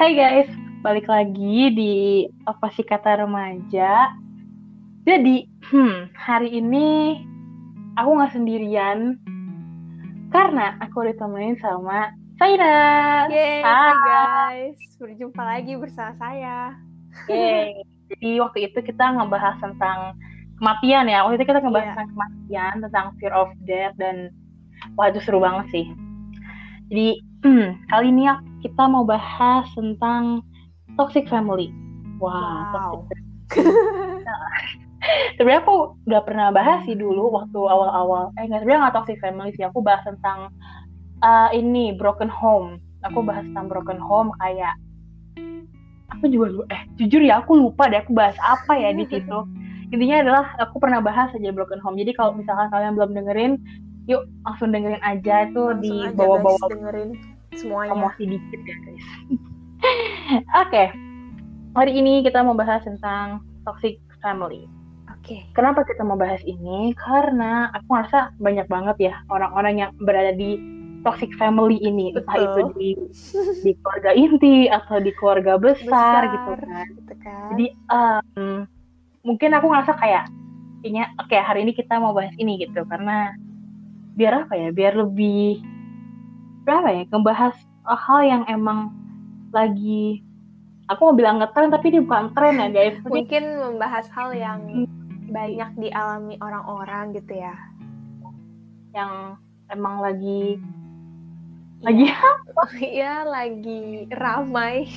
Hai guys, balik lagi di apa sih kata remaja. Jadi, hmm, hari ini aku nggak sendirian karena aku ditemenin sama Saina. Yeay, Hai. guys, berjumpa lagi bersama saya. Yeay. Jadi waktu itu kita ngebahas tentang kematian ya. Waktu itu kita ngebahas Iya. tentang kematian, tentang fear of death dan wah itu seru banget sih. Jadi hmm, kali ini ya kita mau bahas tentang toxic family. Wah, Wow. toxic sebenarnya aku udah pernah bahas sih dulu waktu awal-awal. Eh nggak sebenarnya nggak toxic family sih. Aku bahas tentang uh, ini broken home. Aku bahas tentang broken home kayak aku juga lu eh jujur ya aku lupa deh aku bahas apa ya di situ. Intinya adalah aku pernah bahas aja broken home. Jadi kalau misalkan kalian belum dengerin yuk langsung dengerin aja itu Langsung di bawah-bawah dengerin semuanya. promosi dikit ya guys. Oke, hari ini kita mau bahas tentang toxic family. Oke. Kenapa kita mau bahas ini? Karena aku ngerasa banyak banget ya orang-orang yang berada di toxic family ini, entah Betul. itu di di keluarga inti atau di keluarga besar, gitu kan. Gitu kan. Jadi em, mungkin aku ngerasa kayak kayaknya oke hari ini kita mau bahas ini gitu karena biar apa ya? Biar lebih berapa ya? Ngebahas hal yang emang lagi aku mau bilang ngetren tapi ini bukan tren ya guys. Mungkin membahas hal yang banyak dialami orang-orang gitu ya. yang emang lagi lagi Iya, lagi ramai.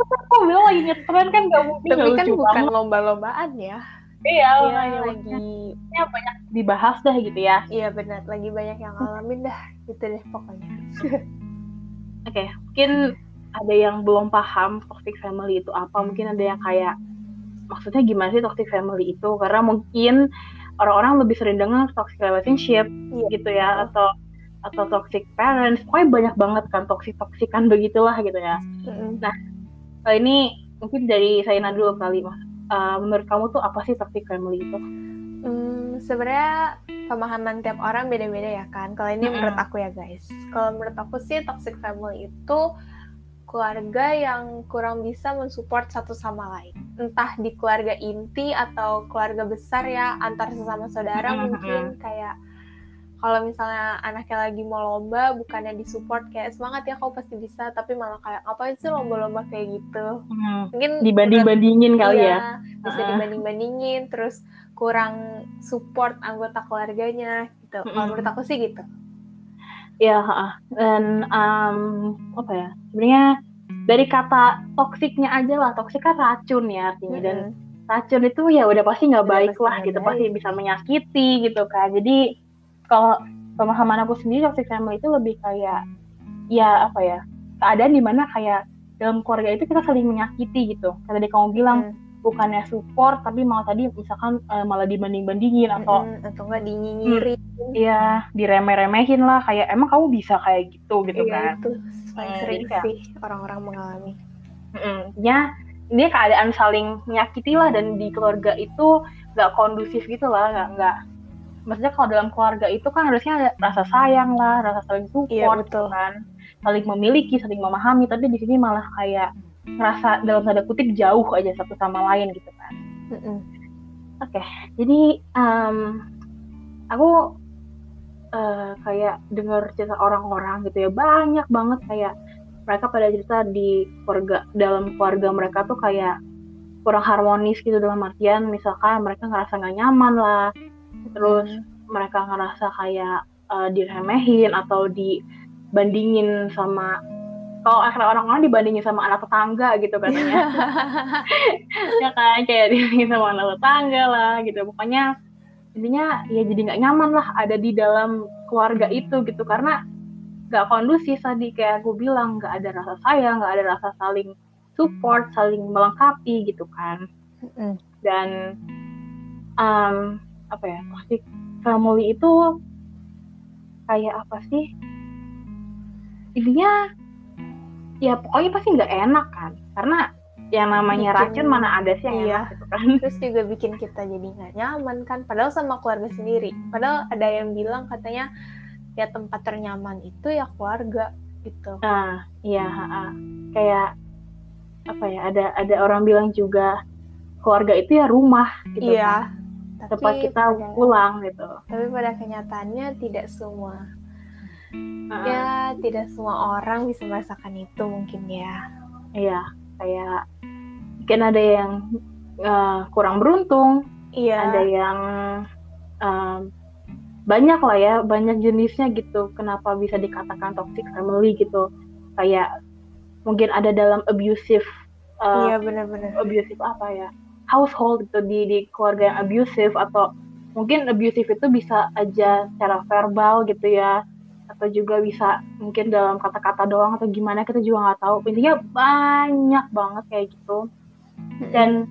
aku bilang lagi ngetren kan gak mungkin Tapi kan bukan lomba-lombaan ya. Iya, Iya, lagi maksudnya banyak dibahas dah gitu ya. iya benar, lagi banyak yang ngalamin dah gitu deh pokoknya. Oke, mungkin ada yang belum paham toxic family itu apa. Mungkin ada yang kayak maksudnya gimana sih toxic family itu? Karena mungkin orang-orang lebih sering dengar toxic relationship Iya. gitu ya atau atau toxic parents. Pokoknya banyak banget kan toxic toxikan begitulah gitu ya. Mm-mm. Kali ini mungkin dari Saina dulu kali mas. Eh, menurut kamu tuh apa sih toxic family itu? Hmm, sebenarnya pemahaman tiap orang beda-beda ya kan. Kalau ini Mm-mm. menurut aku ya guys. Kalau menurut aku sih toxic family itu keluarga yang kurang bisa mensupport satu sama lain. Entah di keluarga inti atau keluarga besar ya antar sesama saudara Mm-mm. mungkin kayak kalau misalnya anaknya lagi mau lomba bukannya disupport kayak semangat ya kau pasti bisa tapi malah kayak ngapain sih lomba-lomba kayak gitu Hmm, mungkin dibanding-bandingin kali ya. Iya, bisa Heeh. dibanding-bandingin terus kurang support anggota keluarganya gitu. Kalau Mm-mm. menurut aku sih gitu. Ya, heeh. dan em, apa ya? Sebenarnya dari kata toksiknya aja lah, toksik kan racun ya artinya dan Mm-mm. racun itu ya udah pasti nggak baik lah gitu, baik. pasti bisa menyakiti gitu kan. Jadi kalau pemahaman aku sendiri toxic family itu lebih kayak ya apa ya keadaan di mana kayak dalam keluarga itu kita saling menyakiti gitu. Kayak tadi kamu bilang Mm. bukannya support tapi malah tadi misalkan eh, malah dibanding-bandingin atau Mm-mm. atau enggak dinyinyirin ya diremeh-remehin lah kayak emang kamu bisa kayak gitu gitu Iya, kan. itu paling Hmm, sering sih orang-orang mengalami. Mm, ya ini keadaan saling menyakiti lah dan di keluarga itu nggak kondusif gitu lah nggak nggak maksudnya kalau dalam keluarga itu kan harusnya ada rasa sayang lah rasa saling support Iya, betul. kan saling memiliki saling memahami tapi di sini malah kayak ngerasa dalam tanda kutip jauh aja satu sama lain gitu kan Mm-mm. jadi em, aku eh, kayak dengar cerita orang-orang gitu ya banyak banget kayak mereka pada cerita di keluarga dalam keluarga mereka tuh kayak kurang harmonis gitu dalam artian misalkan mereka ngerasa nggak nyaman lah terus mereka ngerasa kayak eh, diremehin atau dibandingin sama kalau akhirnya orang-orang dibandingin sama anak tetangga gitu katanya. Ya kan kayak dibandingin sama anak tetangga lah gitu. Pokoknya intinya ya jadi nggak nyaman lah ada di dalam keluarga itu gitu. Karena nggak kondusif tadi kayak aku bilang nggak ada rasa sayang nggak ada rasa saling support saling melengkapi gitu kan. Dan um, apa ya toxic family itu kayak apa sih intinya ya pokoknya pasti nggak enak kan karena yang namanya Bikin- racun mana ada sih yang iya. enak gitu kan Terus juga bikin kita jadi nggak nyaman kan. Padahal sama keluarga sendiri. Padahal ada yang bilang katanya ya tempat ternyaman itu ya keluarga gitu. nah iya ha-ha. kayak apa ya ada ada orang bilang juga keluarga itu ya rumah gitu iya kan. Tempat kita pada, pulang gitu. tapi pada kenyataannya tidak semua. Uh, ya tidak semua orang bisa merasakan itu mungkin ya. Iya kayak mungkin ada yang uh, kurang beruntung iya. ada yang uh, banyak lah ya banyak jenisnya gitu. Kenapa bisa dikatakan toxic family gitu? Kayak mungkin ada dalam abusive uh, iya benar-benar. abusive apa ya household gitu di di keluarga yang abusive atau mungkin abusive itu bisa aja secara verbal gitu ya atau juga bisa mungkin dalam kata-kata doang atau gimana kita juga nggak tahu. Intinya banyak banget kayak gitu. Dan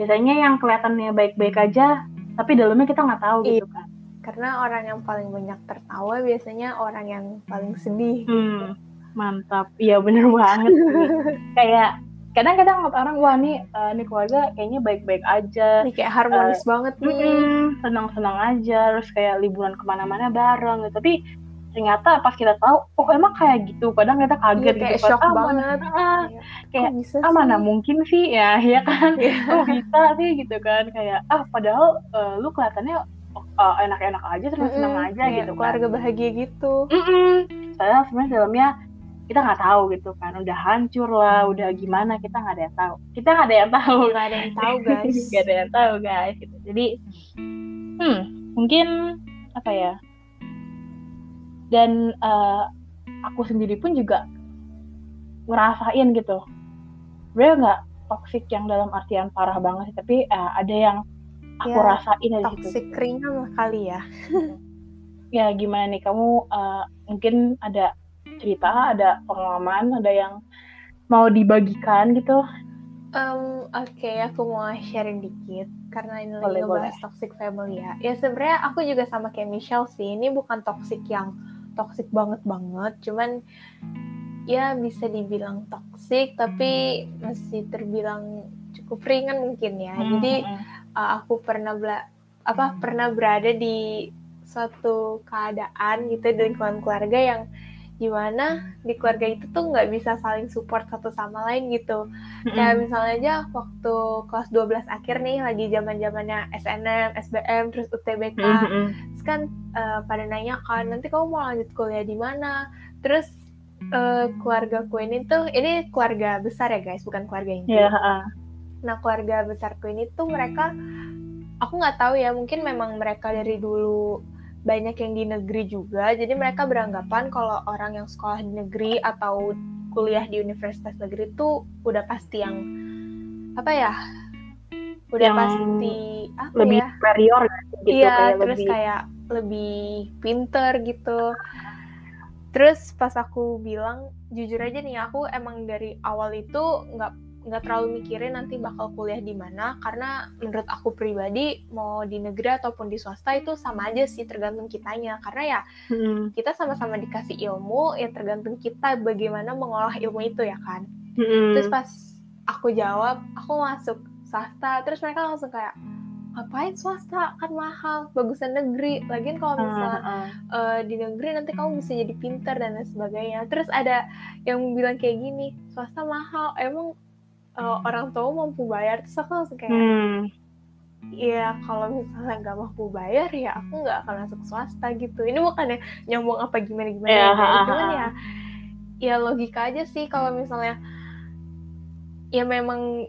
biasanya yang kelihatannya baik-baik aja tapi dalamnya kita nggak tahu gitu iya. kan. Karena orang yang paling banyak tertawa biasanya orang yang paling sedih. Hmm, mantap. Iya bener banget kayak kadang-kadang orang wah nih uh, nih keluarga kayaknya baik-baik aja. Nih kayak harmonis uh, banget. nih mm, senang-senang aja terus kayak liburan ke mana-mana bareng gitu. Tapi ternyata pas kita tahu oh emang kayak gitu. Kadang kita kaget iya, kayak gitu shock ah, banget. Ah, kayak bisa ah mana mungkin sih? Ya ya kan? Yeah. oh bisa sih gitu kan. Kayak ah padahal uh, lu kelihatannya uh, enak-enak aja terus senang mm aja gitu kan. keluarga bahagia gitu. Mm -mm. saya sebenarnya dalamnya kita nggak tahu gitu kan. Udah hancur lah udah gimana kita nggak ada yang tahu. Kita nggak ada yang tahu nggak ada yang tahu guys. nggak ada yang tahu guys gitu. jadi hmm mungkin apa ya dan uh, aku sendiri pun juga ngerasain gitu. Sebenarnya nggak toxic yang dalam artian parah banget sih tapi uh, ada yang aku ya, rasain aja toxic gitu. ringan kali ya. Ya gimana nih? Kamu uh, mungkin ada cerita, ada pengalaman, ada yang mau dibagikan gitu? Um, Oke, okay, aku mau sharing dikit karena ini boleh, lagi ngebahas boleh. toxic family ya. Ya sebenarnya aku juga sama kayak Michelle sih. Ini bukan toxic yang toxic banget banget, cuman ya bisa dibilang toxic tapi masih terbilang cukup ringan mungkin ya. Hmm, Jadi uh, aku pernah bela apa pernah berada di suatu keadaan gitu di lingkungan keluarga yang gimana di keluarga itu tuh nggak bisa saling support satu sama lain gitu. Mm-hmm. Kayak misalnya aja waktu kelas 12 akhir nih lagi zaman zamannya SNM, SBM, terus UTBK, mm-hmm. terus kan uh, pada nanya kan nanti kamu mau lanjut kuliah di mana? Terus uh, keluarga ku ini tuh ini keluarga besar ya guys, bukan keluarga inti. Yeah, uh. Nah keluarga besarku ini tuh mereka aku nggak tahu ya mungkin memang mereka dari dulu banyak yang di negeri juga. Jadi mereka beranggapan kalau orang yang sekolah di negeri atau kuliah di universitas negeri itu udah pasti yang apa ya udah yang pasti apa lebih ya? superior gitu iya kayak terus lebih... kayak lebih pinter gitu. Terus pas aku bilang jujur aja nih aku emang dari awal itu nggak nggak terlalu mikirin nanti bakal kuliah di mana karena menurut aku pribadi mau di negeri ataupun di swasta itu sama aja sih tergantung kitanya karena ya hmm. kita sama-sama dikasih ilmu ya tergantung kita bagaimana mengolah ilmu itu ya kan hmm. terus pas aku jawab aku masuk swasta terus mereka langsung kayak ngapain swasta kan mahal bagusan negeri lagian kalau misalnya uh, uh. Uh, di negeri nanti kamu bisa jadi pinter dan lain sebagainya terus ada yang bilang kayak gini swasta mahal emang uh, orang tua mampu bayar terus aku langsung kayak hmm. ya kalau misalnya nggak mampu bayar ya aku nggak akan masuk swasta gitu. Ini bukannya nyambung apa gimana gimana ya, ya cuman ya ya logika aja sih kalau misalnya ya memang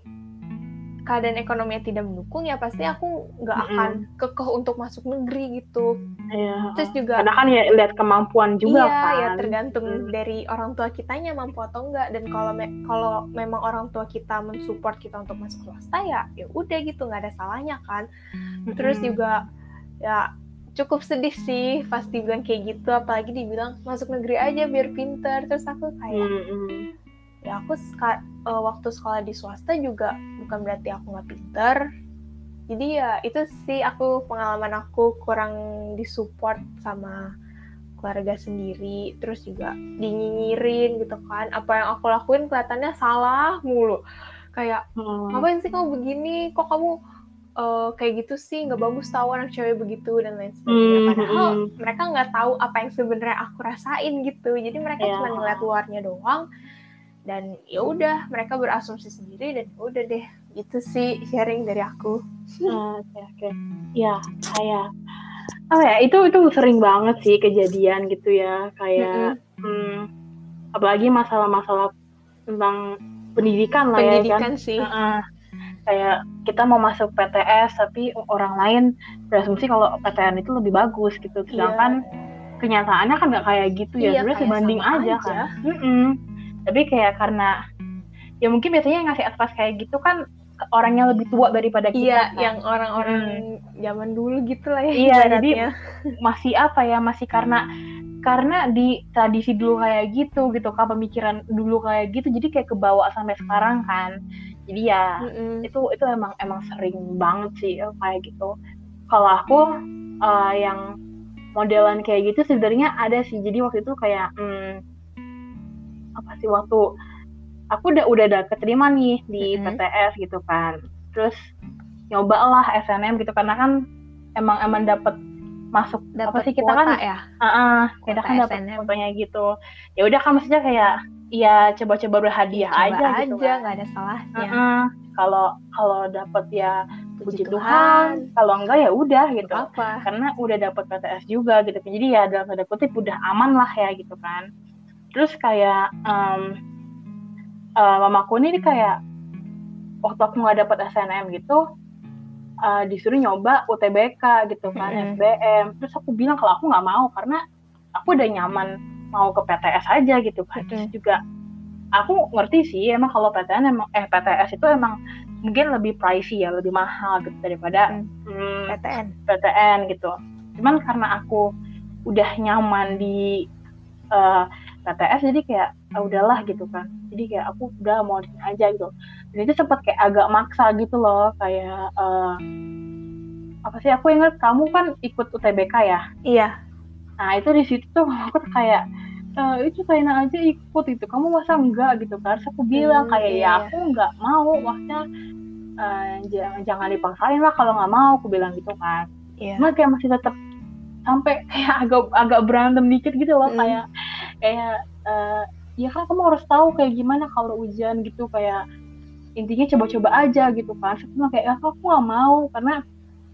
keadaan ekonominya tidak mendukung ya pasti aku nggak akan mm -hmm. kekeh untuk masuk negeri gitu. Iya. Terus juga karena kan ya lihat kemampuan juga iya, kan. Iya, ya tergantung hmm. dari orang tua kitanya mampu atau enggak dan kalau me kalau memang orang tua kita mensupport kita untuk masuk swasta ya ya udah gitu nggak ada salahnya kan. Mm -hmm. Terus juga ya cukup sedih sih pasti bilang kayak gitu apalagi dibilang masuk negeri aja biar pinter terus aku kayak mm -hmm ya aku uh, waktu sekolah di swasta juga bukan berarti aku nggak pinter jadi ya itu sih aku pengalaman aku kurang disupport sama keluarga sendiri terus juga dinyinyirin gitu kan apa yang aku lakuin kelihatannya salah mulu kayak hmm. ngapain sih kamu begini kok kamu uh, kayak gitu sih nggak bagus tahu anak cewek begitu dan lain sebagainya hmm. padahal hmm. mereka nggak tahu apa yang sebenarnya aku rasain gitu jadi mereka yeah. cuma ngeliat luarnya doang dan ya udah mereka berasumsi sendiri dan ya udah deh gitu sih sharing dari aku oke oke okay. ya kayak oh ya itu itu sering banget sih kejadian gitu ya kayak mm -hmm. hmm, apalagi masalah-masalah tentang pendidikan lah pendidikan ya kan sih uh -uh. kayak kita mau masuk PTS tapi orang lain berasumsi kalau PTN itu lebih bagus gitu sedangkan yeah. kenyataannya kan nggak kayak gitu ya iya, sebenarnya sebanding aja, aja kan mm -mm. Tapi kayak karena ya mungkin biasanya yang ngasih advice kayak gitu kan orang yang lebih tua daripada kita iya kan? yang orang-orang hmm. zaman dulu gitu lah ya iya jadi masih apa ya masih karena karena di tradisi dulu kayak gitu gitu kan pemikiran dulu kayak gitu jadi kayak kebawa sampai sekarang kan jadi ya mm-hmm. itu itu emang emang sering banget sih ya, kayak gitu kalau aku uh, yang modelan kayak gitu sebenarnya ada sih jadi waktu itu kayak hmm, apa sih waktu. Aku udah udah ada keterima nih di mm-hmm. PTS gitu kan. Terus nyoba lah SNM gitu karena kan emang emang dapet masuk dapet apa sih kita kan ya? Uh, uh, kita kan dapat fotonya gitu. Ya udah kan maksudnya kayak ya coba-coba berhadiah coba aja, aja gitu kan. nggak ada salahnya. Kalau uh, kalau dapet ya puji Tuhan, Tuhan. kalau enggak ya udah gitu. apa karena udah dapet PTS juga gitu. Jadi ya dalam tanda kutip udah aman lah ya gitu kan terus kayak um, uh, mamaku ini kayak waktu aku nggak dapet SNM gitu uh, disuruh nyoba UTBK gitu kan mm -hmm. SBM terus aku bilang kalau aku nggak mau karena aku udah nyaman mau ke PTS aja gitu kan. Terus juga aku ngerti sih emang kalau PTN emang eh PTS itu emang mungkin lebih pricey ya lebih mahal gitu daripada hmm, PTN PTN gitu. Cuman karena aku udah nyaman di uh, PTS jadi kayak ah, udahlah gitu kan. Jadi kayak aku udah mau di aja gitu. Dan itu sempat kayak agak maksa gitu loh kayak uh, apa sih aku ingat kamu kan ikut UTBK ya? Iya. Nah itu di situ tuh aku kayak uh, itu Saina aja ikut itu kamu masa enggak? gitu kan. Aku bilang hmm, kayak ya iya. ya aku enggak mau maksudnya uh, jangan jangan dipaksain lah kalau nggak mau aku bilang gitu kan. Iya. cuma kayak masih tetap sampai kayak agak agak berantem dikit gitu loh hmm. kayak kayak uh, ya kan kamu harus tahu kayak gimana kalau ujian gitu kayak intinya coba-coba aja gitu kan Saya kayak ya aku nggak mau karena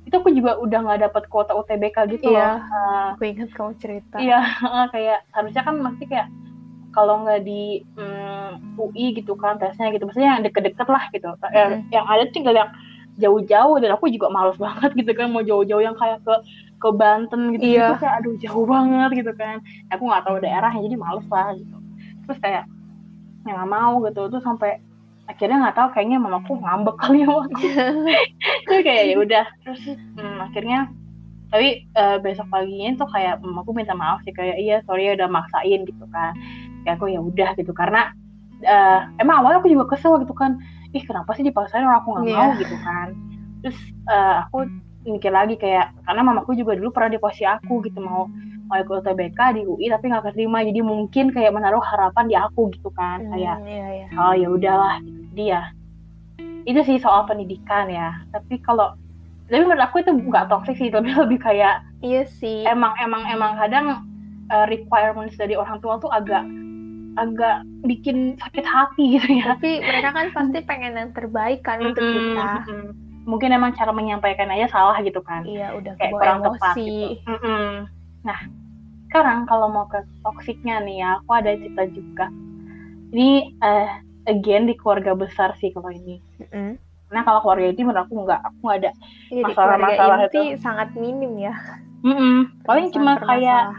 itu aku juga udah nggak dapat kuota UTBK gitu iya, loh. Uh, aku ingat kamu cerita. Iya, kayak harusnya kan masih kayak kalau nggak di um, mm, UI gitu kan tesnya gitu, maksudnya yang deket-deket lah gitu. Mm -hmm. yang, yang ada tinggal yang jauh-jauh dan aku juga males banget gitu kan mau jauh-jauh yang kayak ke ke Banten gitu, iya. gitu kayak aduh jauh banget gitu kan. Aku nggak tahu daerahnya jadi males lah gitu. Terus kayak yang nggak mau gitu tuh sampai akhirnya nggak tahu kayaknya mamaku ngambek kali ya waktu terus kayak ya udah terus hmm, akhirnya tapi uh, besok paginya tuh kayak mamaku minta maaf sih kayak iya sorry ya udah maksain gitu kan kayak aku ya udah gitu karena uh, emang awalnya aku juga kesel gitu kan ih kenapa sih dipaksain orang aku nggak yeah. mau gitu kan terus uh, aku mikir lagi kayak karena mamaku juga dulu pernah di posisi aku gitu mau mau ikut UTBK di UI tapi nggak keterima jadi mungkin kayak menaruh harapan di aku gitu kan hmm, kayak iya, iya. oh ya udahlah dia itu sih soal pendidikan ya tapi kalau tapi menurut aku itu nggak toxic sih tapi lebih kayak iya sih emang emang emang kadang uh, requirements dari orang tua tuh agak agak bikin sakit hati gitu ya tapi mereka kan pasti pengen yang terbaik kan mm -hmm, untuk kita mm -hmm. Mungkin emang cara menyampaikan aja salah gitu kan iya udah kayak kurang emosi. tepat gitu mm -hmm. Nah, sekarang kalau mau ke toksiknya nih ya, aku ada cerita juga. Ini uh, again di keluarga besar sih kalau ini. Mm-hmm. Karena kalau keluarga ini menurut aku nggak, aku nggak ada iya, masalah-masalah itu. sangat minim ya. Mm-mm. Paling cuma kayak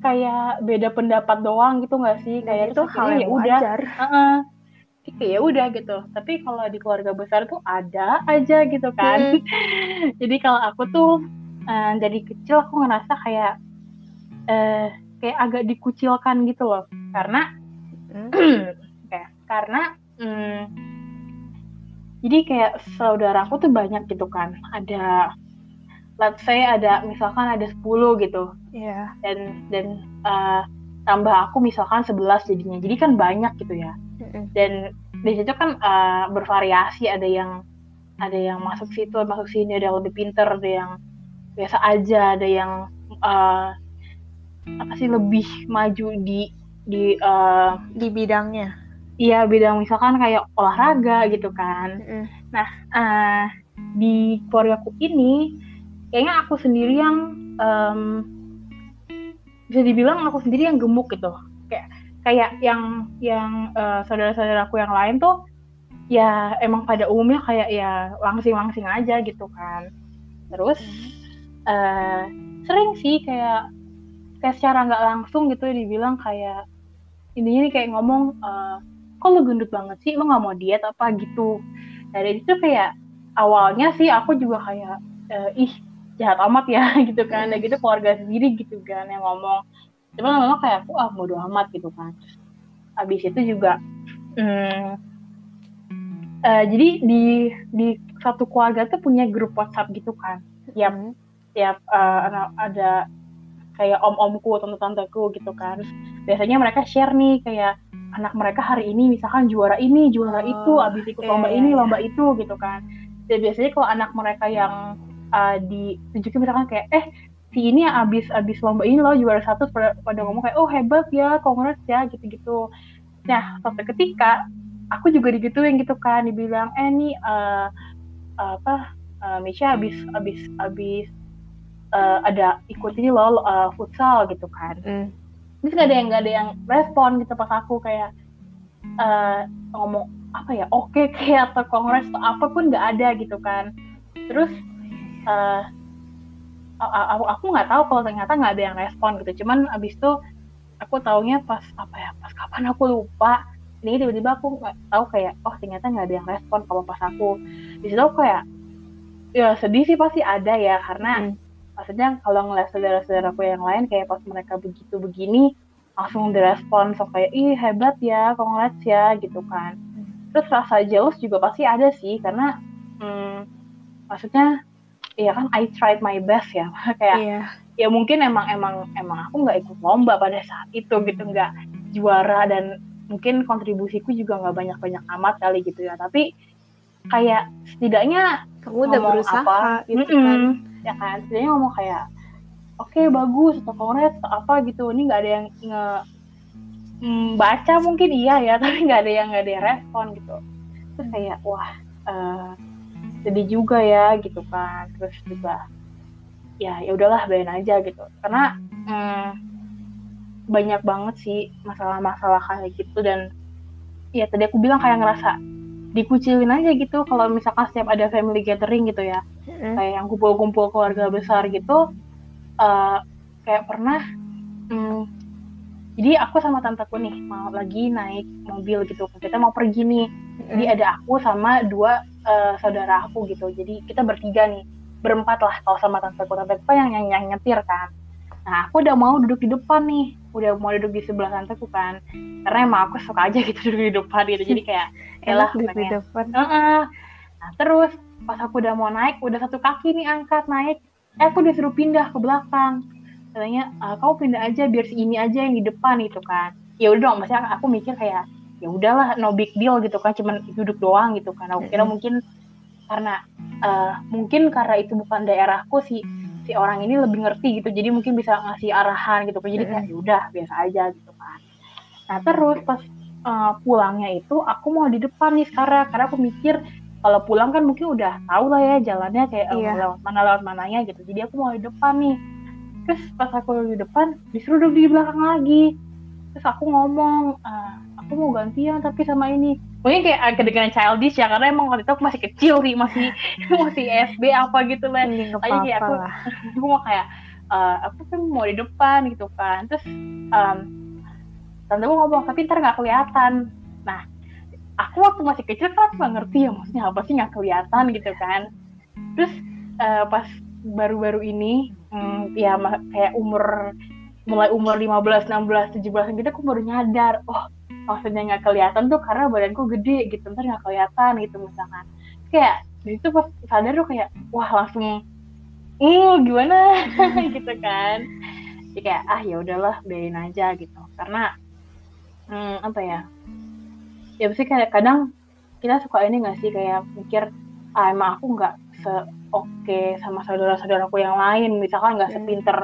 kayak beda pendapat doang gitu nggak sih? kayak itu hal yang ya udah. Uh-uh. Ya udah gitu. Tapi kalau di keluarga besar tuh ada aja gitu kan. Hmm. Jadi kalau aku tuh uh, dari kecil aku ngerasa kayak uh, kayak agak dikucilkan gitu loh karena hmm. kayak karena um, jadi kayak saudara aku tuh banyak gitu kan ada let's say ada misalkan ada 10 gitu yeah. dan dan uh, tambah aku misalkan 11 jadinya. Jadi kan banyak gitu ya. Dan di situ kan uh, bervariasi. Ada yang ada yang masuk situ masuk sini ada yang lebih pinter ada yang biasa aja ada yang uh, apa sih lebih maju di di uh, di bidangnya. Iya bidang misalkan kayak olahraga gitu kan. Mm-mm. Nah uh, di keluargaku ini kayaknya aku sendiri yang um, bisa dibilang aku sendiri yang gemuk gitu. Kayak kayak yang yang uh, saudara-saudaraku yang lain tuh ya emang pada umumnya kayak ya langsing-langsing aja gitu kan. Terus uh, sering sih kayak kayak secara nggak langsung gitu dibilang kayak intinya nih kayak ngomong uh, kok lu gendut banget sih lu nggak mau diet apa gitu dari itu kayak awalnya sih aku juga kayak uh, ih jahat amat ya gitu kan. Dan gitu keluarga sendiri gitu kan yang ngomong. Cuma memang kayak aku ah bodo amat gitu kan. Habis itu juga hmm, uh, jadi di di satu keluarga tuh punya grup WhatsApp gitu kan. Tiap tiap uh, ada kayak om-omku, tante-tanteku gitu kan. biasanya mereka share nih kayak anak mereka hari ini misalkan juara ini, juara oh, itu, abis ikut lomba iya, ini, lomba itu gitu kan. Dan biasanya kalau anak mereka yang uh, ditunjukin misalkan kayak eh si ini abis abis lomba ini loh juara satu pada, pada ngomong kayak oh hebat ya, kongres ya gitu-gitu. Nah, suatu ketika aku juga digituin gitu kan, dibilang eh nih uh, apa uh, Misha abis abis abis uh, ada ikut ini loh uh, futsal gitu kan mm. terus gak ada yang gak ada yang respon gitu pas aku kayak uh, ngomong apa ya oke okay, kayak atau kongres atau apa pun nggak ada gitu kan terus uh, aku aku nggak tahu kalau ternyata nggak ada yang respon gitu. Cuman abis itu aku taunya pas apa ya pas kapan aku lupa. Ini tiba-tiba aku nggak tahu kayak oh ternyata nggak ada yang respon kalau pas aku. Di situ aku kayak ya sedih sih pasti ada ya karena hmm. maksudnya kalau ngeliat saudara-saudaraku yang lain kayak pas mereka begitu begini langsung direspon so kayak ih hebat ya congrats ya gitu kan. Terus rasa jealous juga pasti ada sih karena hmm, maksudnya ya kan I tried my best ya. Kayak yeah. ya mungkin emang emang emang aku nggak ikut lomba pada saat itu gitu nggak juara dan mungkin kontribusiku juga nggak banyak banyak amat kali gitu ya. Tapi kayak setidaknya kamu udah berusaha apa, gitu mm -mm. kan? Ya kan setidaknya ngomong kayak oke okay, bagus atau kongres atau apa gitu. Ini nggak ada yang nge mm, baca mungkin iya ya tapi nggak ada yang nggak ada yang respon gitu. Terus kayak wah uh, sedih juga ya gitu kan. Terus juga ya ya udahlah bayar aja gitu. Karena mm, banyak banget sih masalah-masalah kayak gitu. Dan ya tadi aku bilang kayak ngerasa dikucilin aja gitu. Kalau misalkan setiap ada family gathering gitu ya. Mm. kayak yang kumpul-kumpul keluarga besar gitu. Uh, kayak pernah um, jadi aku sama tanteku nih mau lagi naik mobil gitu. Kita mau pergi nih. Jadi ada aku sama dua uh, saudara aku gitu. Jadi kita bertiga nih. Berempat lah kalau sama tanteku. Tanteku yang, yang yang nyetir kan. Nah, aku udah mau duduk di depan nih, udah mau duduk di sebelah tanteku kan, karena emang aku suka aja gitu duduk di depan gitu, jadi kayak, elah duduk di depan. Uh -uh. Nah, terus pas aku udah mau naik, udah satu kaki nih angkat naik, eh aku disuruh pindah ke belakang. Katanya, e, kamu pindah aja biar si ini aja yang di depan gitu kan. Ya udah dong, maksudnya aku mikir kayak, ya udahlah no big deal gitu kan, cuman duduk doang gitu kan. Aku kira mungkin karena uh, mungkin karena itu bukan daerahku sih si orang ini lebih ngerti gitu. Jadi mungkin bisa ngasih arahan gitu kan. Jadi kayak ya udah biasa aja gitu kan. Nah terus pas uh, pulangnya itu aku mau di depan nih sekarang. Karena aku mikir kalau pulang kan mungkin udah tahu lah ya jalannya kayak iya. uh, lewat mana lewat mananya gitu. Jadi aku mau di depan nih terus pas aku di depan disuruh duduk di belakang lagi. Terus aku ngomong uh, aku mau gantian tapi sama ini. Mungkin kayak agak dengan childish ya karena emang waktu itu aku masih kecil sih masih masih SD apa gitu lah. Aja kayak aku aku mau kayak uh, aku kan mau di depan gitu kan. Terus um, tante gue ngomong tapi ntar nggak kelihatan. Nah aku waktu masih kecil kan aku nggak ngerti ya maksudnya apa sih nggak kelihatan gitu kan. Terus uh, pas baru-baru ini um, ya kayak umur mulai umur 15, 16, 17 gitu aku baru nyadar oh maksudnya nggak kelihatan tuh karena badanku gede gitu ntar nggak kelihatan gitu misalkan. Kayak itu pas sadar tuh kayak wah langsung uh gimana? Gitu kan. Jadi kayak ah ya udahlah biarin aja gitu. Karena hmm, apa ya ya pasti kayak kadang kita suka ini nggak sih kayak mikir ah emang aku nggak se oke sama saudara-saudaraku yang lain. Misalkan nggak iya. sepinter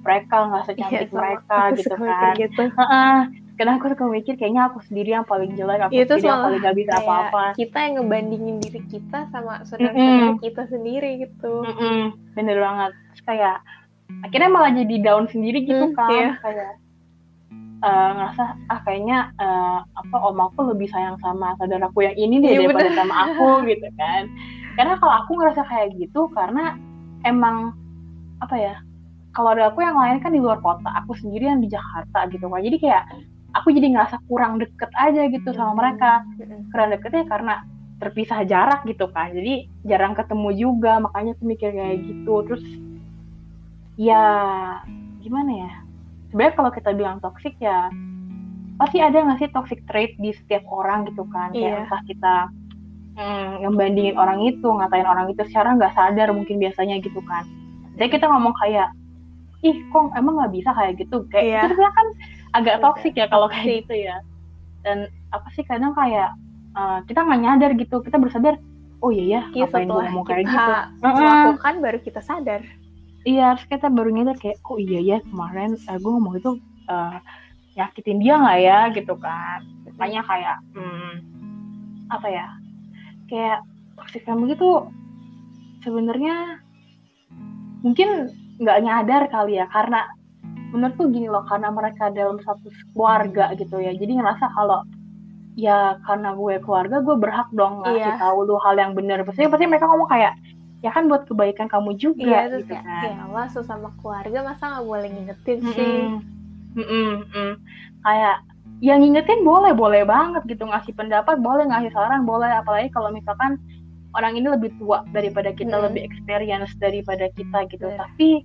mereka nggak secantik iya, mereka gitu kan. gitu. kadang aku suka mikir kayaknya aku sendiri yang paling jelek aku Itu sendiri yang paling gak bisa apa-apa. kita yang ngebandingin diri kita sama saudara-saudara kita sendiri gitu. Mm-mm, bener banget. Terus kayak akhirnya malah jadi down sendiri gitu Hmm, kan. iya. kayak eh, ngerasa ah kayaknya eh, apa om aku lebih sayang sama saudaraku yang ini deh Iya, daripada bener. sama aku gitu kan karena kalau aku ngerasa kayak gitu karena emang apa ya kalau ada aku yang lain kan di luar kota aku sendiri yang di Jakarta gitu kan. Jadi kayak aku jadi ngerasa kurang deket aja gitu sama mereka. Mm-mm. kurang deketnya karena terpisah jarak gitu kan. Jadi jarang ketemu juga makanya aku mikir kayak gitu. Terus ya gimana ya? Sebenarnya kalau kita bilang toxic ya pasti ada nggak sih toxic trait di setiap orang gitu kan? Iya. kayak entah kita hmm, ngebandingin orang itu ngatain orang itu secara nggak sadar mungkin biasanya gitu kan. Jadi kita ngomong kayak ih kok emang nggak bisa kayak gitu? Kayak Iya. itu kan agak Agak toxic ya kalau kayak gitu ya. Dan apa sih kadang kayak eh, kita nggak nyadar gitu. Kita bersadar oh iya ya Iya, ngapain gue setelah ngomong kayak gitu. Melakukan baru kita sadar. Iya terus kita baru nyadar kayak oh iya ya kemarin eh, gue ngomong itu eh, nyakitin dia nggak ya? Gitu kan. Makanya kayak hmm, apa ya kayak toxic family itu sebenarnya mungkin nggak nyadar kali ya karena menurutku gini loh karena mereka dalam satu keluarga gitu ya jadi ngerasa kalau ya karena gue keluarga gue berhak dong ngasih Iya. tahu lu hal yang benar pasti pasti mereka ngomong kayak ya kan buat kebaikan kamu juga iya terus gitu kayak kan ya Allah sesama keluarga masa nggak boleh ngingetin sih Mm-mm. Mm-mm, mm. kayak yang ngingetin boleh boleh banget gitu. Ngasih pendapat boleh ngasih saran boleh. Apalagi kalau misalkan orang ini lebih tua daripada kita Mm-mm. lebih experience daripada kita gitu. Bener. tapi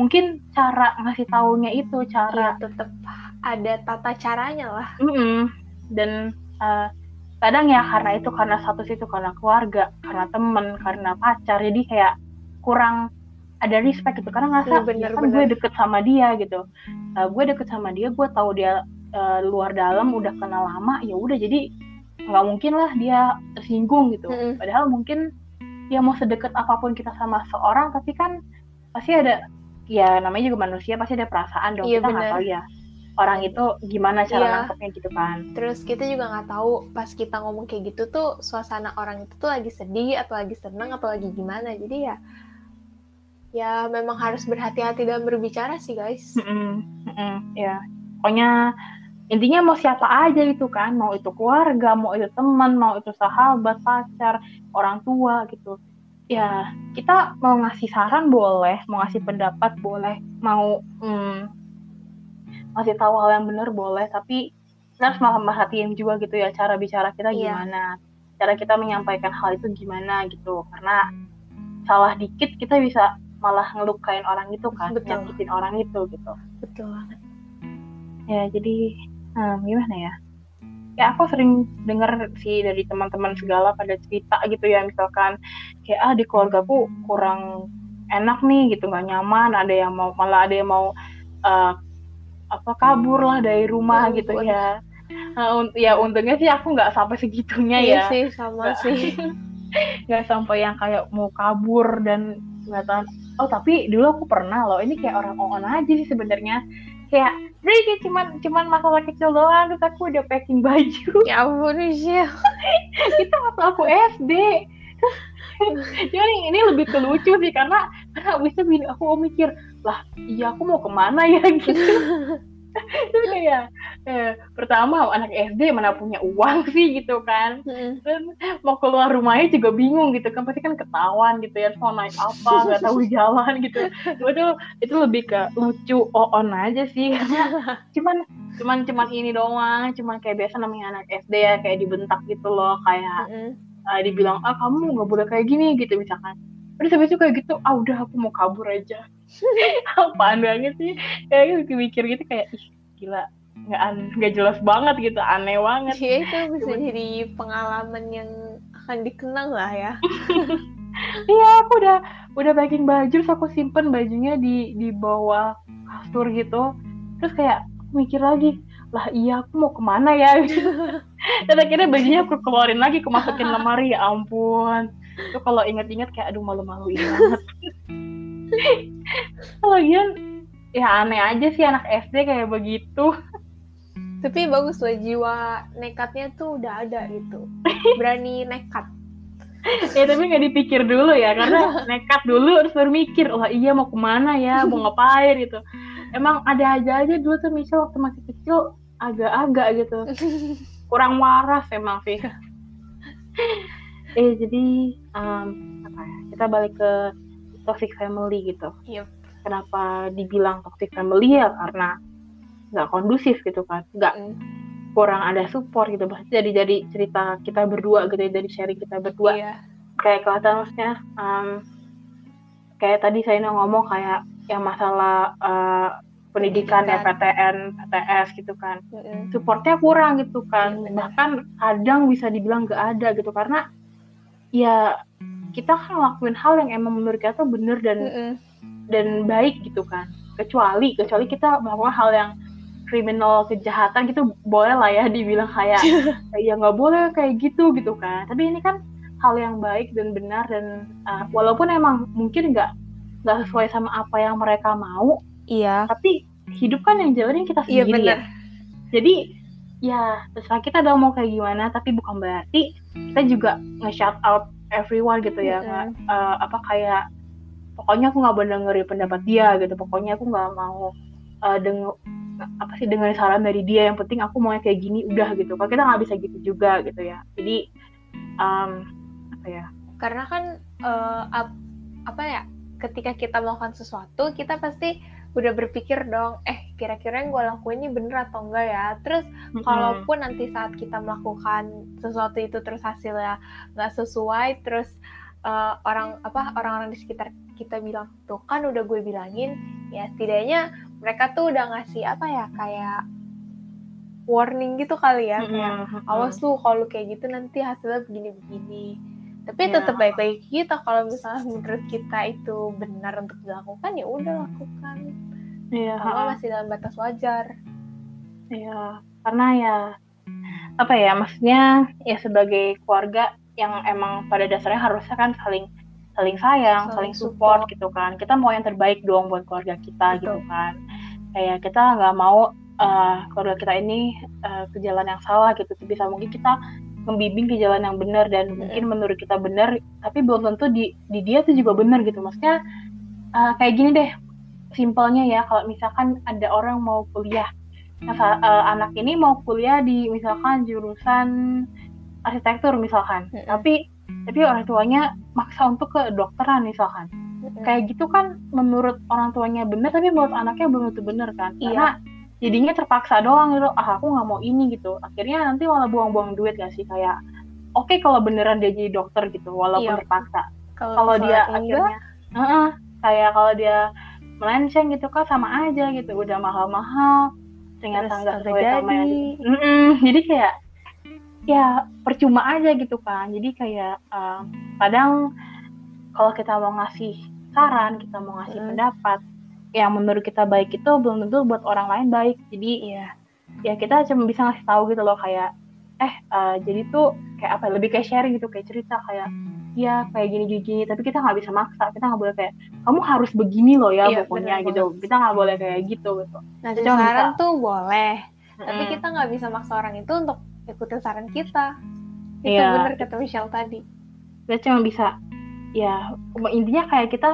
mungkin cara ngasih taunya itu ya cara tetap ada tata caranya lah. Mm-mm. dan eh, kadang ya karena itu karena status itu karena keluarga karena temen karena pacar. Jadi kayak kurang ada respect gitu. Karena ngerasa bener, "Ya kan gue deket sama dia gitu. Eh, gue deket sama dia gue tahu dia eh, luar dalam udah kenal lama ya udah jadi nggak mungkin lah dia tersinggung gitu. Mm-mm. padahal mungkin ya mau sedekat apa pun kita sama seorang tapi kan pasti ada ya namanya juga manusia pasti ada perasaan dong. Iya, kita nggak tahu ya orang itu gimana cara Iya. nangkepnya gitu kan. Terus kita juga nggak tahu pas kita ngomong kayak gitu tuh suasana orang itu tuh lagi sedih atau lagi seneng atau lagi gimana. Jadi ya ya memang harus berhati-hati dalam berbicara sih guys. Mm-mm, mm-mm, ya. Pokoknya intinya mau siapa aja itu kan mau itu keluarga mau itu teman mau itu sahabat pacar orang tua gitu ya kita mau ngasih saran boleh mau ngasih pendapat boleh mau mm, ngasih tahu hal yang benar boleh tapi kita harus malah merhatiin juga gitu ya cara bicara kita Iya. gimana cara kita menyampaikan hal itu gimana gitu karena salah dikit kita bisa malah ngelukain orang itu kan Betul. nyakitin orang itu gitu betul banget ya jadi hmm, gimana ya? Ya aku sering dengar sih dari teman-teman segala pada cerita gitu ya misalkan kayak ah di keluargaku kurang enak nih gitu nggak nyaman ada yang mau malah ada yang mau eh, apa kabur lah dari rumah gitu ya. Un- ya untungnya sih aku nggak sampai segitunya iya ya. sih sama Nggak. sih. nggak sampai yang kayak mau kabur dan nggak tahu oh tapi dulu aku pernah loh ini kayak orang on aja sih sebenarnya kayak jadi kayak cuman cuman masalah kecil doang terus aku udah packing baju. Ya ampun Michelle itu waktu aku SD jadi ini lebih ke lucu sih karena karena abis itu aku mikir lah iya aku mau ke mana ya? Gitu terus kayak eh, pertama anak SD mana punya uang sih gitu kan. Dan mau keluar rumahnya juga bingung gitu kan. Pasti kan ketahuan gitu ya. Mau naik apa nggak tahu jalan gitu. Itu itu lebih ke lucu on aja sih. Karena cuman cuman cuman ini doang. Cuman kayak biasa namanya anak SD ya kayak dibentak gitu loh. Kayak Mm-mm. eh, dibilang ah kamu nggak boleh kayak gini gitu misalkan. Terus habis itu kayak gitu ah udah aku mau kabur aja apaan banget sih kayak gitu mikir gitu kayak ih gila nggak nggak jelas banget gitu aneh banget ya itu bisa Cuman- jadi pengalaman yang akan dikenang lah ya Iya, aku udah udah packing baju, terus aku simpen bajunya di di bawah kasur gitu. Terus kayak aku mikir lagi, lah iya aku mau ke mana ya? Dan akhirnya bajunya aku keluarin lagi, aku masukin lemari. Ya ampun, itu kalau inget-inget kayak aduh malu-maluin banget. Lagian ya aneh aja sih anak SD kayak begitu. tapi bagus loh jiwa nekatnya tuh udah ada gitu. Berani nekat. Ya tapi nggak dipikir dulu ya karena nekat dulu terus baru mikir wah iya mau ke mana ya? Mau ngapain? gitu. Emang ada aja aja dulu tuh misal waktu masih kecil agak-agak gitu. Kurang waras emang sih. Eh jadi um, apa ya kita balik ke toxic family gitu. Yep. kenapa dibilang toxic family ya? Karena nggak kondusif gitu kan. Nggak Mm. kurang ada support gitu. Pasti jadi jadi cerita kita berdua gitu ya, dari sharing kita berdua. Iya. Kayak kelihatan maksudnya um, kayak tadi saya ngomong kayak yang masalah uh, pendidikan ya PTN PTS gitu kan. Mm-mm. supportnya kurang gitu kan. Benar. bahkan kadang bisa dibilang gak ada gitu. Karena ya kita kan ngelakuin hal yang emang menurut kita tuh bener dan Mm-mm. dan baik gitu kan. Kecuali kecuali kita melakukan hal yang kriminal kejahatan gitu boleh lah ya dibilang kayak ya nggak boleh kayak gitu gitu kan. Tapi ini kan hal yang baik dan benar dan uh, walaupun emang mungkin nggak nggak sesuai sama apa yang mereka mau iya. tapi hidup kan yang jalanin kita iya sendiri benar. Ya jadi ya terserah kita udah mau kayak gimana tapi bukan berarti kita juga nge-shout out everyone gitu ya nggak Mm-mm. eh, apa kayak pokoknya aku nggak mau dengerin pendapat dia gitu. Pokoknya aku nggak mau eh, denger apa sih dengerin saran dari dia. Yang penting aku maunya kayak gini udah gitu. Kalau kita nggak bisa gitu juga gitu ya. Jadi um, apa ya? Karena kan eh, ap- apa ya ketika kita melakukan sesuatu kita pasti udah berpikir dong eh kira-kira yang gue lakuin ini bener atau enggak ya terus mm-mm. kalaupun nanti saat kita melakukan sesuatu itu terus hasilnya nggak sesuai terus eh, orang apa orang-orang di sekitar kita bilang tuh kan udah gue bilangin ya setidaknya mereka tuh udah ngasih apa ya kayak warning gitu kali ya kayak Mm-mm, mm-mm. awas lu kalau kayak gitu nanti hasilnya begini-begini tapi Iya. tetap baik lagi kita kalau misalnya menurut kita itu benar untuk dilakukan ya udah lakukan Iya, kalau masih dalam batas wajar Iya, karena ya apa ya maksudnya ya sebagai keluarga yang emang pada dasarnya harusnya kan saling saling sayang, Saling saling support gitu kan. Kita mau yang terbaik dong buat keluarga kita Betul. gitu kan. Kayak kita nggak mau eh, keluarga kita ini eh, ke jalan yang salah gitu. Bisa mungkin kita membimbing ke jalan yang benar dan mungkin menurut kita benar, tapi belum tentu di di dia tuh juga benar gitu. Maksudnya eh, kayak gini deh, simpelnya ya kalau misalkan ada orang mau kuliah Nah, eh, anak ini mau kuliah di misalkan jurusan arsitektur misalkan, Mm-mm. tapi tapi orang tuanya maksa untuk ke dokteran misalkan. Kayak gitu kan menurut orang tuanya bener tapi menurut anaknya belum tentu bener kan. Iya. Karena jadinya terpaksa doang gitu. Ah aku nggak mau ini gitu. Akhirnya nanti malah buang-buang duit gak sih kayak oke kalau beneran dia jadi dokter gitu walaupun Iya. terpaksa. Kalau dia misalnya akhirnya Heeh, kayak kalau dia melenceng gitu kan sama aja gitu. Udah mahal-mahal ternyata nggak sesuai sama yang jadi kayak ya percuma aja gitu kan jadi kayak eh, kadang kalau kita mau ngasih saran kita mau ngasih Mm. pendapat yang menurut kita baik itu belum tentu buat orang lain baik. Jadi iya ya kita cuma bisa ngasih tahu gitu loh kayak eh eh, jadi tuh kayak apa ya, lebih kayak sharing gitu kayak cerita kayak ya kayak gini gini, gini tapi kita nggak bisa maksa kita nggak boleh kayak kamu harus begini loh ya Iya, pokoknya benar gitu kita nggak boleh kayak gitu gitu ngasih Cuma saran bisa. tuh boleh tapi Mm. kita nggak bisa maksa orang itu untuk ikutin saran kita itu Iya. bener kata Michelle tadi kita cuma bisa ya intinya kayak kita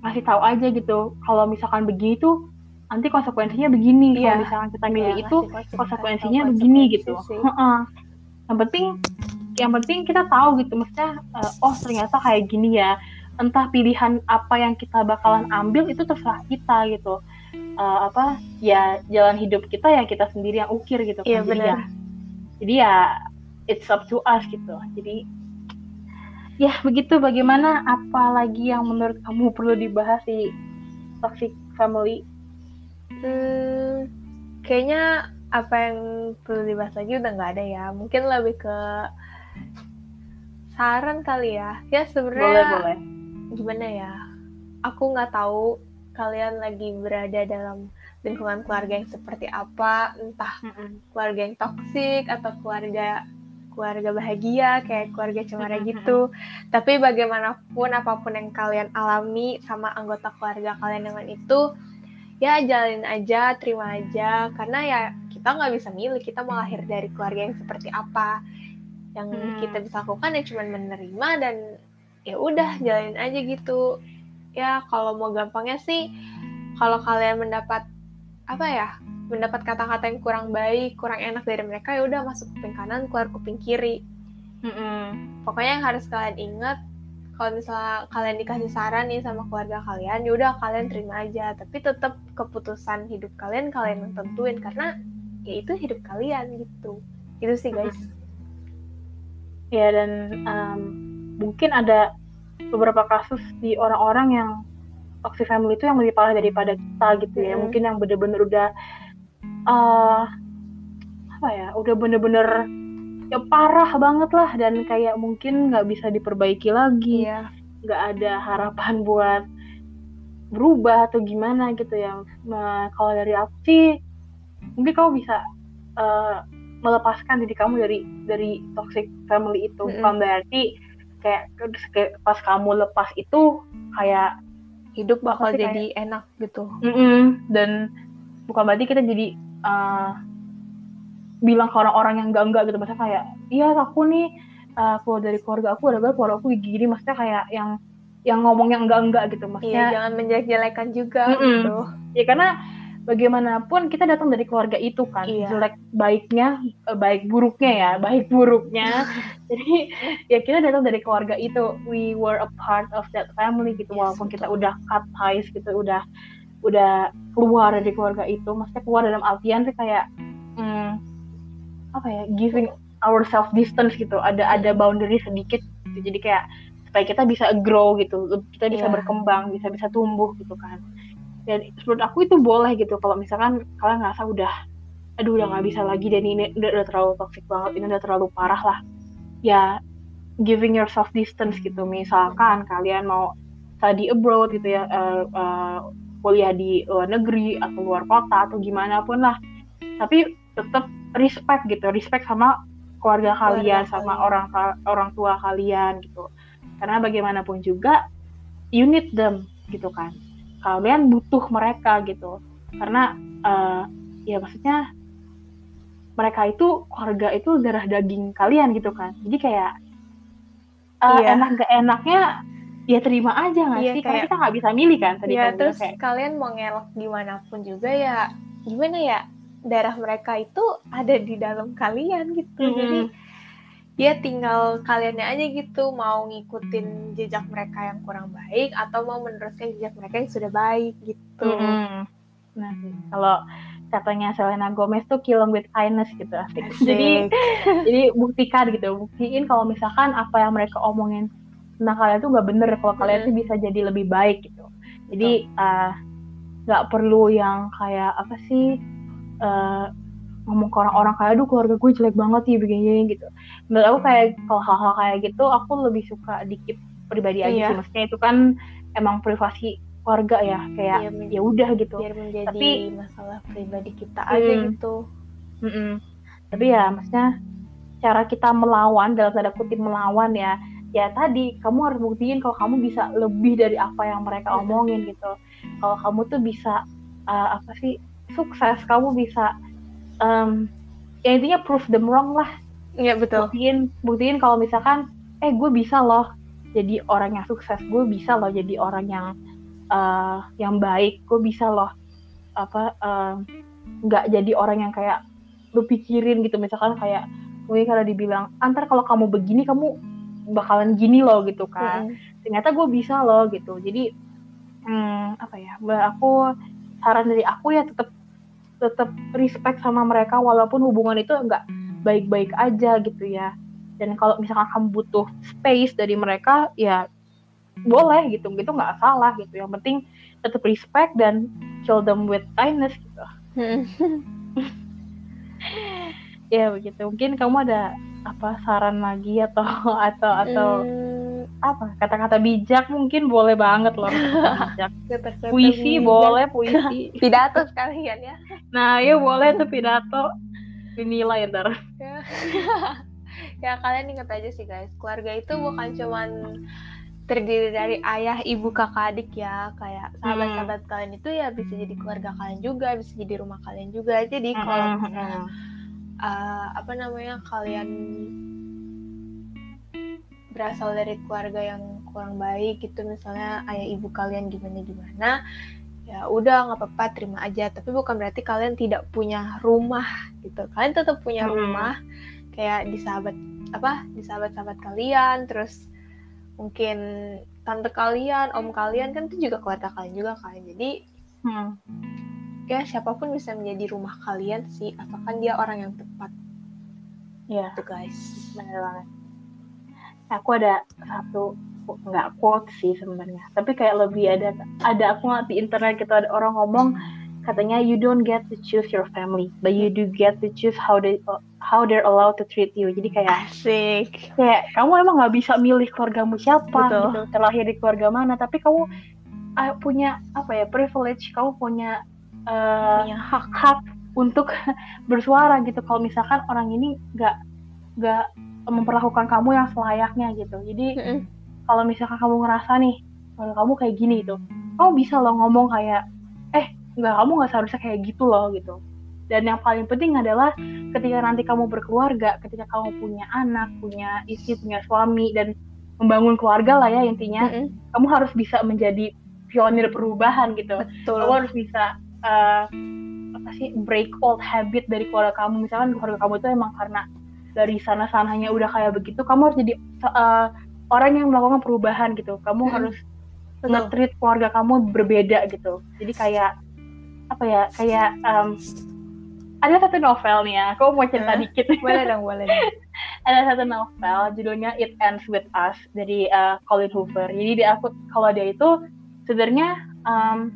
ngasih tahu aja gitu kalau misalkan begini tuh nanti konsekuensinya begini Iya. kalau misalkan kita milih Iya, itu konsekuensi- konsekuensinya konsekuensi begini gitu sih. Yang penting yang penting kita tahu gitu maksudnya eh, oh ternyata kayak gini ya. Entah pilihan apa yang kita bakalan ambil itu terserah kita gitu. Eh, apa ya jalan hidup kita ya kita sendiri yang ukir gitu Iya, kan. Jadi ya jadi ya it's up to us gitu. Jadi ya begitu bagaimana? Apalagi yang menurut kamu perlu dibahas di toxic family? Hmm, kayaknya apa yang perlu dibahas lagi udah nggak ada ya. Mungkin lebih ke saran kali ya. Ya boleh sebenarnya boleh gimana ya? Aku nggak tahu kalian lagi berada dalam lingkungan keluarga yang seperti apa, entah Mm-mm. keluarga yang toksik atau keluarga keluarga bahagia kayak keluarga cemara gitu. Tapi bagaimanapun apa pun yang kalian alami sama anggota keluarga kalian dengan itu ya jalin aja, terima aja karena ya kita nggak bisa milih kita mau lahir dari keluarga yang seperti apa. Yang Hmm. kita bisa lakukan ya cuma menerima dan ya udah jalanin aja gitu. Ya kalau mau gampangnya sih kalau kalian mendapat apa ya mendapat kata-kata yang kurang baik kurang enak dari mereka ya udah masuk kuping kanan keluar kuping kiri. Mm-mm. pokoknya yang harus kalian ingat kalau misalnya kalian dikasih saran nih sama keluarga kalian ya udah kalian terima aja. Tapi tetap keputusan hidup kalian kalian yang tentuin. Karena ya itu hidup kalian gitu itu sih guys Ya dan em, mungkin ada beberapa kasus di orang-orang yang toxic family itu yang lebih parah daripada kita gitu ya. Mm. Mungkin yang bener-bener udah eh apa ya, udah bener-bener ya parah banget lah dan kayak mungkin nggak bisa diperbaiki lagi, iya nggak ada harapan buat berubah atau gimana gitu ya. Nah, kalau dari aku sih mungkin kamu bisa eh, melepaskan diri kamu dari dari toxic family itu. Mm-mm. bukan berarti kayak, kayak pas kamu lepas itu kayak hidup bakal jadi enak gitu. Mm-mm, dan bukan berarti kita jadi eh, bilang ke orang-orang yang enggak enggak gitu. Maksudnya kayak iya aku nih keluar dari keluarga aku ada keluarga aku gini. Maksudnya kayak yang yang ngomong yang enggak enggak gitu. Iya maksudnya jangan menjelek-jelekan juga Mm-mm. gitu. Ya karena bagaimanapun kita datang dari keluarga itu kan Iya. jelek baiknya eh, baik buruknya ya baik buruknya. Jadi ya kita datang dari keluarga itu. We were a part of that family gitu Yes, walaupun kita udah cut ties gitu udah udah keluar dari keluarga itu. Maksudnya keluar dalam artian sih kayak hmm, apa ya giving ourselves distance gitu. Ada ada boundary sedikit gitu. Jadi kayak supaya kita bisa grow gitu. Kita bisa Iya. berkembang bisa bisa tumbuh gitu kan dan menurut aku itu boleh gitu. Kalau misalkan kalian ngerasa udah aduh udah nggak bisa lagi dan ini udah, udah terlalu toxic banget ini udah terlalu parah lah. Ya giving yourself distance gitu. Misalkan kalian mau study abroad gitu ya eh, eh, kuliah di luar negeri atau luar kota atau gimana pun lah. Tapi tetap respect gitu. Respect sama keluarga kalian Keluarga sama kalian. orang orang tua kalian gitu. Karena bagaimanapun juga you need them gitu kan kalian butuh mereka gitu karena eh, ya maksudnya mereka itu keluarga itu darah daging kalian gitu kan jadi kayak eh, Iya. enak gak enaknya ya terima aja nggak Iya, sih karena kayak- kita nggak bisa milih kan tadi ya kan bilang terus kayak kalian mau ngelak gimana pun juga ya gimana ya darah mereka itu ada di dalam kalian gitu Mm-mm. jadi ya tinggal kaliannya aja gitu mau ngikutin jejak mereka yang kurang baik atau mau meneruskan jejak mereka yang sudah baik gitu Mm-mm. nah kalau katanya Selena Gomez tuh kill 'em with kindness gitu asik. Jadi jadi buktikan gitu buktiin kalau misalkan apa yang mereka omongin tentang kalian tuh nggak bener kalau kalian Mm. tuh bisa jadi lebih baik gitu jadi eh, nggak perlu yang kayak apa sih eh, ngomong ke orang-orang kayak aduh keluarga gue jelek banget ya begini gitu menurut aku kayak kalau hal-hal kayak gitu aku lebih suka dikit pribadi aja Iya. sih maksudnya itu kan emang privasi keluarga ya kayak Iya, men- ya udah gitu biar menjadi Tapi- masalah pribadi kita aja Hmm. gitu Mm-mm. Tapi ya maksudnya cara kita melawan dalam tanda kutip melawan ya ya tadi kamu harus buktiin kalau kamu bisa lebih dari apa yang mereka Mm-mm. omongin gitu. Kalau kamu tuh bisa uh, apa sih sukses, kamu bisa um, ya intinya prove them wrong lah. Iya betul Buktiin buktiin kalau misalkan eh gue bisa loh jadi orang yang sukses, gue bisa loh jadi orang yang uh, yang baik, gue bisa loh apa nggak jadi orang yang kayak lu pikirin gitu misalkan kayak mungkin kalau dibilang antar kalau kamu begini kamu bakalan gini loh gitu kan Mm-mm. ternyata gue bisa loh gitu jadi hmm, apa ya aku saran dari aku ya tetap tetap respect sama mereka walaupun hubungan itu enggak baik-baik aja gitu ya. Dan kalau misalkan kamu butuh space dari mereka ya boleh gitu. Gitu nggak salah gitu. Yang penting tetap respect dan show them with kindness gitu. Mm. ya begitu. Mungkin kamu ada apa saran lagi atau atau atau Hmm, apa? Kata-kata bijak mungkin boleh banget loh. Kata-kata bijak. Kata-kata puisi bijak. boleh puisi. Pidato sekalian ya. Nah ya boleh tuh pidato. Dinilai ntar. Ya. ya kalian ingat aja sih guys. Keluarga itu bukan cuman terdiri dari ayah, ibu, kakak, adik ya. Kayak sahabat-sahabat kalian itu ya bisa jadi keluarga kalian juga, bisa jadi rumah kalian juga. Jadi kalau misalnya uh, apa namanya kalian berasal dari keluarga yang kurang baik gitu misalnya ayah ibu kalian gimana gimana ya udah nggak apa-apa terima aja. Tapi bukan berarti kalian tidak punya rumah gitu. Kalian tetap punya hmm. rumah kayak di sahabat apa di sahabat-sahabat kalian terus mungkin tante kalian om kalian kan itu juga keluarga kalian juga kalian jadi hmm. ya siapa pun bisa menjadi rumah kalian sih asalkan dia orang yang tepat. Ya itu guys. Benar banget aku ada satu nggak quote sih sebenarnya. Tapi kayak lebih ada ada aku di internet gitu ada orang ngomong katanya you don't get to choose your family but you do get to choose how they how they're allowed to treat you. Jadi kayak asik. kayak kamu emang nggak bisa milih keluargamu siapa Betul. gitu terlahir di keluarga mana tapi kamu uh, punya apa ya privilege kamu punya uh, punya hak. hak untuk bersuara gitu. Kalau misalkan orang ini nggak nggak memperlakukan kamu yang selayaknya gitu jadi mm -hmm. kalau misalkan kamu ngerasa nih kalau kamu kayak gini gitu kamu bisa loh ngomong kayak eh nggak kamu nggak seharusnya kayak gitu loh gitu dan yang paling penting adalah ketika nanti kamu berkeluarga ketika kamu punya anak punya istri punya suami dan membangun keluarga lah ya intinya mm -hmm. kamu harus bisa menjadi pionir perubahan gitu Betul. kamu harus bisa uh, apa sih break old habit dari keluarga kamu misalkan keluarga kamu itu emang karena dari sana sananya udah kayak begitu kamu harus jadi uh, orang yang melakukan perubahan gitu. Kamu hmm. harus nge-treat keluarga kamu berbeda gitu. Jadi kayak apa ya kayak um, ada satu novel nih ya aku mau cerita huh? dikit. Boleh dong boleh dong. ada satu novel judulnya It Ends with Us dari uh, Colin Hoover. Jadi dia aku kalau dia itu sebenarnya um,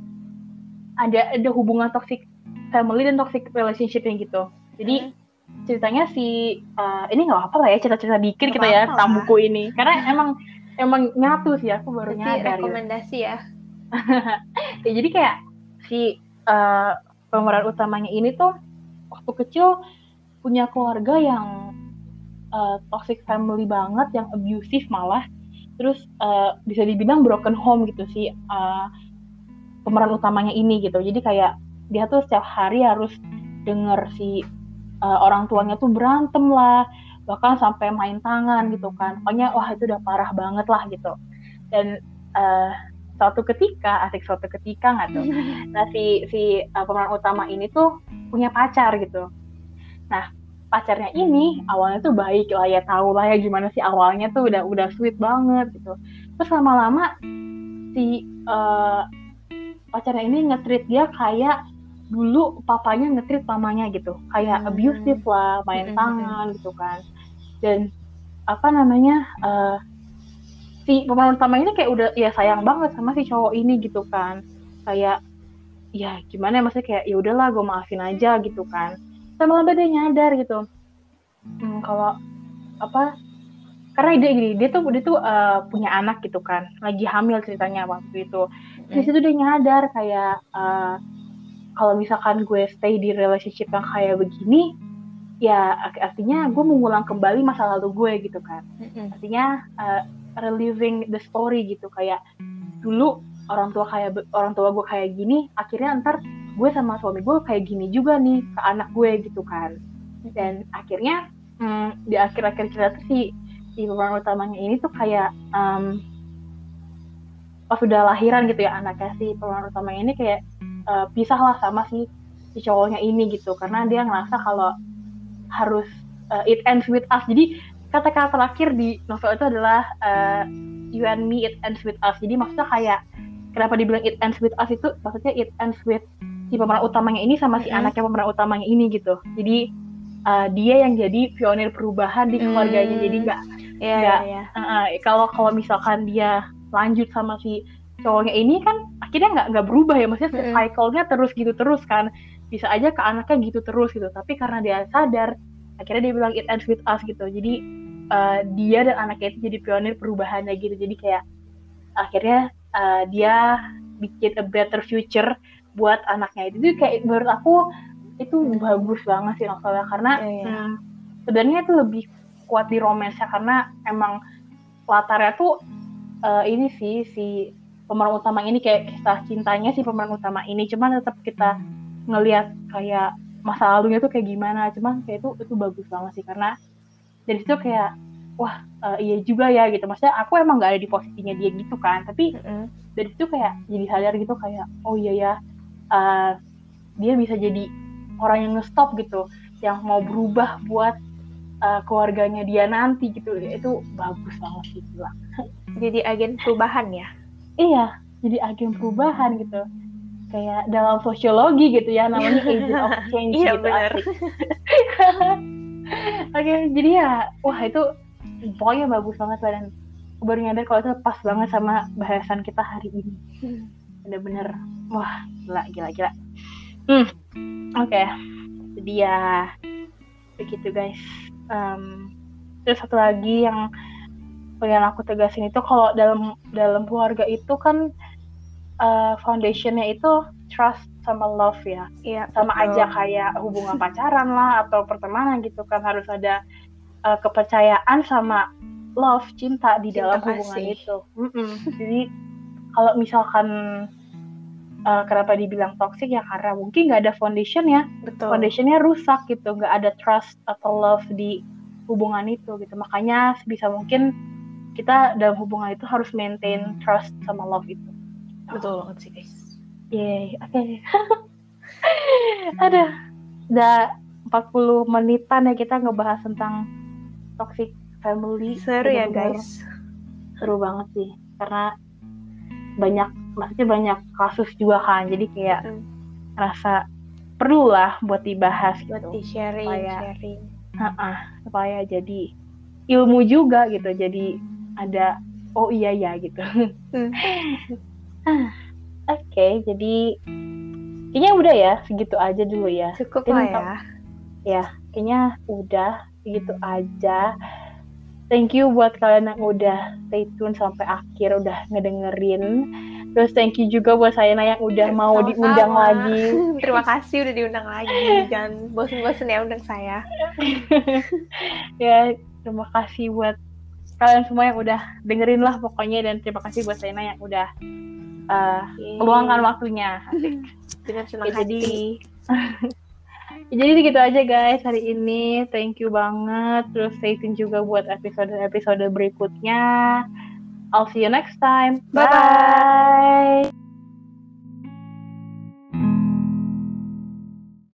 ada ada hubungan toxic family dan toxic relationship yang gitu. Jadi hmm ceritanya si uh, ini nggak apa lah ya cerita-cerita dikit kita ya tentang buku ini. Karena emang emang nyatu sih aku baru nyadar gitu. rekomendasi ya. Ya jadi kayak si uh, pemeran utamanya ini tuh waktu kecil punya keluarga yang uh, toxic family banget yang abusive malah. Terus uh, bisa dibilang broken home gitu sih uh, pemeran utamanya ini gitu. Jadi kayak dia tuh setiap hari harus denger si uh, orang tuanya tuh berantem lah bahkan sampai main tangan gitu kan. Pokoknya wah itu udah parah banget lah gitu. Dan uh, suatu ketika asik suatu ketika nggak tuh. Nah si si uh, pemeran utama ini tuh punya pacar gitu. Nah pacarnya ini awalnya tuh baik lah ya tahu lah ya gimana sih awalnya tuh udah udah sweet banget gitu. Terus lama-lama si uh, pacarnya ini ngetrit dia kayak dulu papanya ngetrit mamanya gitu. Kayak hmm. abusive lah main hmm. tangan gitu kan. Dan apa namanya uh, si pemain utama ini kayak udah ya sayang banget sama si cowok ini gitu kan. Kayak ya gimana ya maksudnya kayak ya udahlah gue maafin aja gitu kan. Sama lama dia nyadar gitu. Hmm, kalau apa karena dia gini dia tuh dia tuh uh, punya anak gitu kan. Lagi hamil ceritanya waktu itu. Di situ dia nyadar kayak uh, kalau misalkan gue stay di relationship yang kayak begini ya artinya gue mengulang kembali masa lalu gue gitu kan. Artinya uh, reliving the story gitu. Kayak dulu orang tua kayak orang tua gue kayak gini akhirnya ntar gue sama suami gue kayak gini juga nih ke anak gue gitu kan. Dan akhirnya hmm, di akhir-akhir cerita si si pemeran utamanya ini tuh kayak um, pas udah lahiran gitu ya anaknya si pemeran utamanya ini kayak uh, pisah lah sama si si cowoknya ini gitu karena dia ngerasa kalau harus uh, it ends with us jadi kata-kata terakhir di novel itu adalah uh, you and me it ends with us jadi maksudnya kayak kenapa dibilang it ends with us itu maksudnya it ends with si pemeran utamanya ini sama si mm -hmm. anaknya pemeran utamanya ini gitu jadi uh, dia yang jadi pionir perubahan di keluarganya mm. jadi nggak yeah, nggak yeah, yeah. uh, kalau kalau misalkan dia lanjut sama si cowoknya ini kan akhirnya nggak nggak berubah ya maksudnya mm. cycle-nya terus gitu terus kan. Bisa aja ke anaknya gitu terus gitu tapi karena dia sadar akhirnya dia bilang it ends with us gitu. Jadi uh, dia dan anaknya itu jadi pionir perubahannya gitu. Jadi kayak akhirnya uh, dia bikin a better future buat anaknya itu. Jadi kayak menurut aku itu bagus banget sih novelnya karena yeah, yeah. Hmm, sebenarnya itu lebih kuat di romansnya karena emang latarnya tuh uh, ini sih si pemeran utama ini kayak kisah cintanya si pemeran utama ini. Cuman tetap kita ngelihat kayak masa lalunya tuh kayak gimana. Cuman kayak itu itu bagus banget sih. Karena dari situ kayak wah uh, iya juga ya gitu. Maksudnya aku emang gak ada di posisinya dia gitu kan. Tapi dari situ kayak jadi sadar gitu kayak oh iya ya uh, dia bisa jadi orang yang ngestop gitu. Yang mau berubah buat uh, keluarganya dia nanti gitu. Itu bagus banget sih bilang jadi agen perubahan ya iya jadi agen perubahan gitu kayak dalam sosiologi gitu ya namanya agent of change iya, gitu Oke, okay, jadi ya wah itu pokoknya bagus banget lah dan baru nyadar kalau itu pas banget sama bahasan kita hari ini. Bener-bener wah gila gila gila. Hmm, oke. Okay. Jadi ya begitu guys. Um, terus satu lagi yang pengen aku tegasin itu kalau dalam dalam keluarga itu kan uh, foundationnya itu trust sama love ya. Iya. Sama betul. aja kayak hubungan pacaran lah atau pertemanan gitu kan harus ada uh, kepercayaan sama love cinta di cinta dalam kasih. hubungan itu. Mm -mm. Jadi kalau misalkan uh, kenapa dibilang toxic ya karena mungkin nggak ada foundation ya. Betul. Foundationnya rusak gitu, nggak ada trust atau love di hubungan itu gitu. Makanya sebisa mungkin kita dalam hubungan itu harus maintain trust sama love itu. Betul banget sih guys. Yeay, oke. Okay. Ada, udah 40 menitan ya kita ngebahas tentang toxic family. Seru ya guys. Seru banget sih, karena banyak, maksudnya banyak kasus juga kan, jadi kayak hmm. rasa perlu lah buat dibahas buat gitu. di sharing, supaya, sharing. Uh -uh, supaya jadi ilmu juga gitu, jadi ada oh iya ya gitu. Hmm. Oke, okay, jadi kayaknya udah ya segitu aja dulu ya. Cukup lah ya. Ya, kayaknya udah segitu aja. Thank you buat kalian yang udah stay tune sampai akhir udah ngedengerin. Terus thank you juga buat saya yang udah mau Sama-sama. diundang lagi. Terima kasih udah diundang lagi. Jangan bosen-bosen ya undang saya. ya, terima kasih buat kalian semua yang udah dengerin lah pokoknya dan terima kasih buat Saina yang udah uh, meluangkan waktunya. Dengan senang ya, hati. Jadi, jadi segitu aja guys hari ini. Thank you banget. Terus stay tune juga buat episode-episode berikutnya. I'll see you next time. Bye bye.